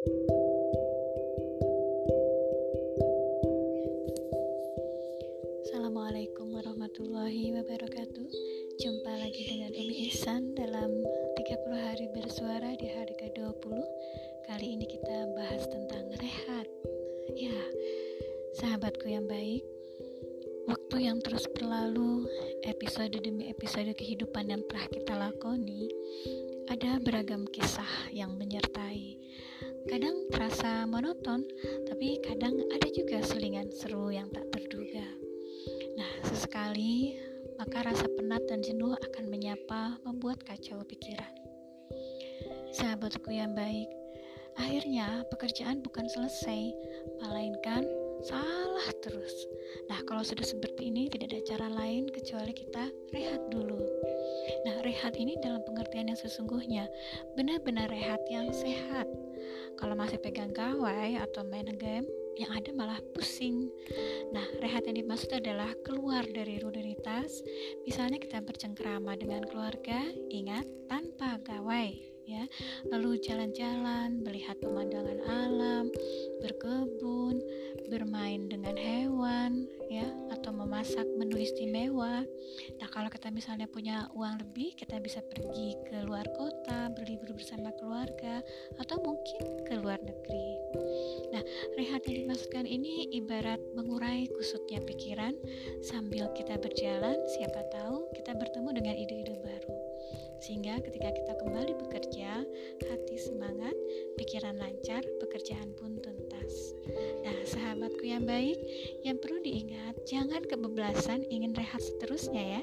Assalamualaikum warahmatullahi wabarakatuh. Jumpa lagi dengan Umi Ihsan dalam 30 hari bersuara di hari ke-20 Kali ini kita bahas tentang rehat. Ya, sahabatku yang baik Waktu yang terus berlalu, episode demi episode kehidupan yang telah kita lakoni Ada beragam kisah yang menyertai Kadang terasa monoton, tapi kadang ada juga selingan seru yang tak terduga Nah, sesekali maka rasa penat dan jenuh akan menyapa, membuat kacau pikiran. Sahabatku yang baik, akhirnya pekerjaan bukan selesai, melainkan salah terus. Nah, kalau sudah seperti ini, tidak ada cara lain kecuali kita rehat dulu. Rehat ini dalam pengertian yang sesungguhnya benar-benar rehat yang sehat. Kalau masih pegang gawai atau main game, yang ada malah pusing. Nah, rehat yang dimaksud adalah keluar dari rutinitas. Misalnya kita bercengkrama dengan keluarga, ingat tanpa gawai ya. Lalu jalan-jalan, melihat pemandangan alam, berkebun, bermain dengan hewan memasak menu istimewa. Nah, kalau kita misalnya punya uang lebih, kita bisa pergi ke luar kota, berlibur bersama keluarga atau mungkin ke luar negeri. Nah, rehat yang dimaksudkan ini ibarat mengurai kusutnya pikiran sambil kita berjalan, siapa tahu kita bertemu dengan ide-ide baru. Sehingga ketika kita kembali bekerja, hati semangat, yang baik, yang perlu diingat, jangan kebablasan ingin rehat seterusnya ya.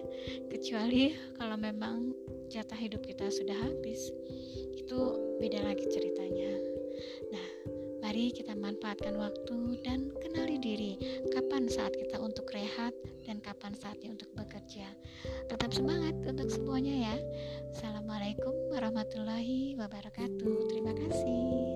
Kecuali kalau memang jatah hidup kita sudah habis. Itu beda lagi ceritanya. Nah, Mari kita manfaatkan waktu dan kenali diri kapan saat kita untuk rehat dan kapan saatnya untuk bekerja. Tetap semangat untuk semuanya ya. Assalamualaikum warahmatullahi wabarakatuh. Terima kasih.